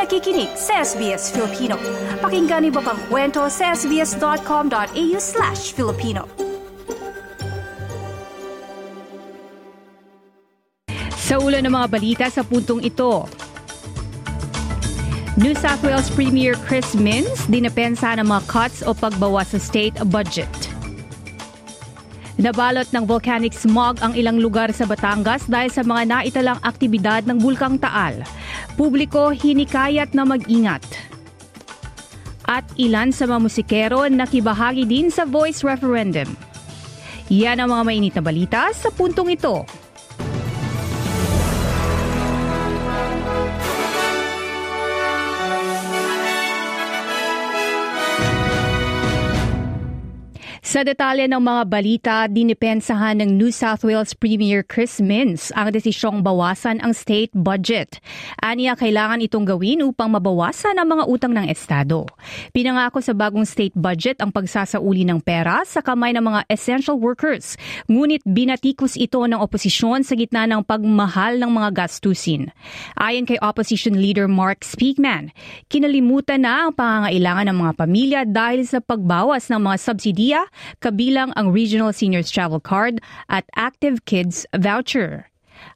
nakikinig sa SBS Filipino. Pakinggan niyo pa ang kwento sa sbs.com.au slash Filipino. Sa ulo ng mga balita sa puntong ito, New South Wales Premier Chris Minns dinapensa ng mga cuts o pagbawas sa state budget. Nabalot ng volcanic smog ang ilang lugar sa Batangas dahil sa mga naitalang aktibidad ng Bulkang Taal. Publiko hinikayat na mag-ingat. At ilan sa mga musikero nakibahagi din sa voice referendum. Yan ang mga mainit na balita sa puntong ito. Sa detalye ng mga balita, dinipensahan ng New South Wales Premier Chris Minns ang desisyong bawasan ang state budget. Aniya kailangan itong gawin upang mabawasan ang mga utang ng Estado. Pinangako sa bagong state budget ang pagsasauli ng pera sa kamay ng mga essential workers. Ngunit binatikos ito ng oposisyon sa gitna ng pagmahal ng mga gastusin. Ayon kay opposition leader Mark Speakman, kinalimutan na ang pangangailangan ng mga pamilya dahil sa pagbawas ng mga subsidiya kabilang ang Regional Seniors Travel Card at Active Kids Voucher.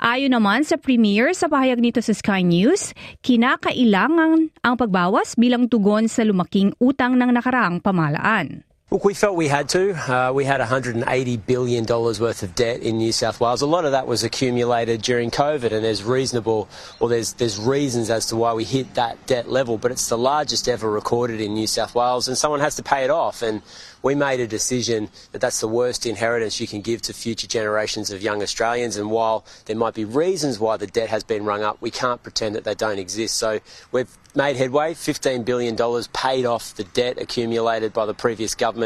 Ayon naman sa Premier sa pahayag nito sa Sky News, kinakailangan ang pagbawas bilang tugon sa lumaking utang ng nakaraang pamalaan. Look, we felt we had to. Uh, we had $180 billion worth of debt in New South Wales. A lot of that was accumulated during COVID, and there's reasonable, or there's, there's reasons as to why we hit that debt level, but it's the largest ever recorded in New South Wales, and someone has to pay it off. And we made a decision that that's the worst inheritance you can give to future generations of young Australians. And while there might be reasons why the debt has been rung up, we can't pretend that they don't exist. So we've made headway, $15 billion paid off the debt accumulated by the previous government.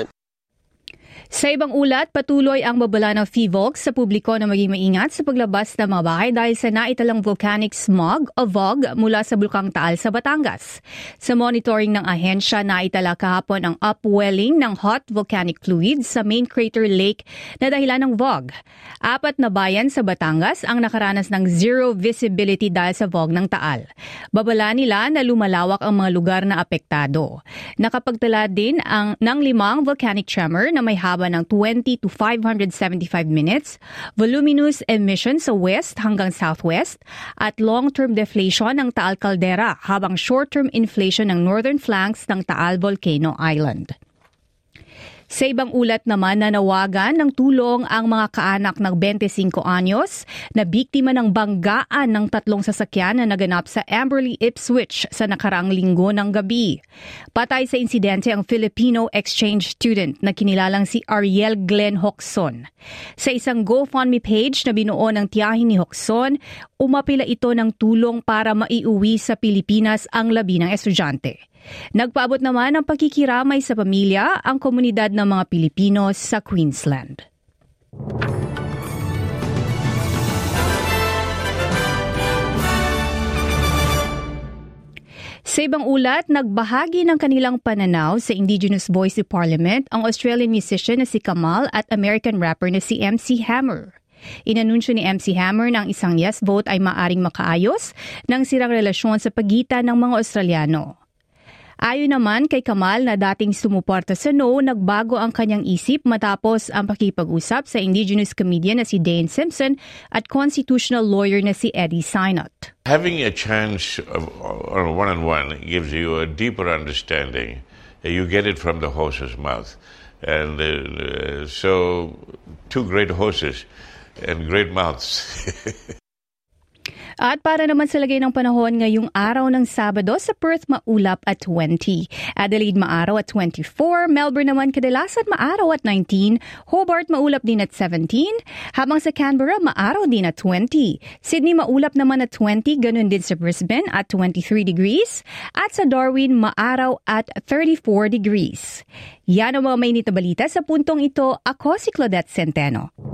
Sa ibang ulat, patuloy ang babala ng FIVOLC sa publiko na maging maingat sa paglabas ng mga bahay dahil sa naitalang volcanic smog o VOG mula sa Bulkang Taal sa Batangas. Sa monitoring ng ahensya, naitala kahapon ang upwelling ng hot volcanic fluids sa main crater lake na dahilan ng VOG. Apat na bayan sa Batangas ang nakaranas ng zero visibility dahil sa VOG ng Taal. Babala nila na lumalawak ang mga lugar na apektado. Nakapagtala din ang ng limang volcanic tremor na may haba haba ng 20 to 575 minutes, voluminous emission sa west hanggang southwest, at long-term deflation ng Taal Caldera habang short-term inflation ng northern flanks ng Taal Volcano Island. Sa ibang ulat naman, nanawagan ng tulong ang mga kaanak ng 25 anyos na biktima ng banggaan ng tatlong sasakyan na naganap sa Amberley Ipswich sa nakaraang linggo ng gabi. Patay sa insidente ang Filipino exchange student na kinilalang si Ariel Glenn Hoxon. Sa isang GoFundMe page na binuo ng tiyahin ni Hoxon, umapila ito ng tulong para maiuwi sa Pilipinas ang labi ng estudyante. Nagpaabot naman ng pagkikiramay sa pamilya ang komunidad ng mga Pilipino sa Queensland. Sa ibang ulat, nagbahagi ng kanilang pananaw sa Indigenous Voice of Parliament ang Australian musician na si Kamal at American rapper na si MC Hammer. Inanunsyo ni MC Hammer na ang isang yes vote ay maaring makaayos ng sirang relasyon sa pagitan ng mga Australiano. Ayon naman kay Kamal na dating sumuporta sa no, nagbago ang kanyang isip matapos ang pakipag-usap sa indigenous comedian na si Dane Simpson at constitutional lawyer na si Eddie Synott. Having a chance of, on one-on-one gives you a deeper understanding. You get it from the horse's mouth. And uh, so, two great horses and great mouths. At para naman sa lagay ng panahon ngayong araw ng Sabado sa Perth maulap at 20. Adelaide maaraw at 24. Melbourne naman kadalasan maaraw at 19. Hobart maulap din at 17. Habang sa Canberra maaraw din at 20. Sydney maulap naman at 20. Ganun din sa Brisbane at 23 degrees. At sa Darwin maaraw at 34 degrees. Yan ang mga mainit na balita sa puntong ito. Ako si Claudette Centeno.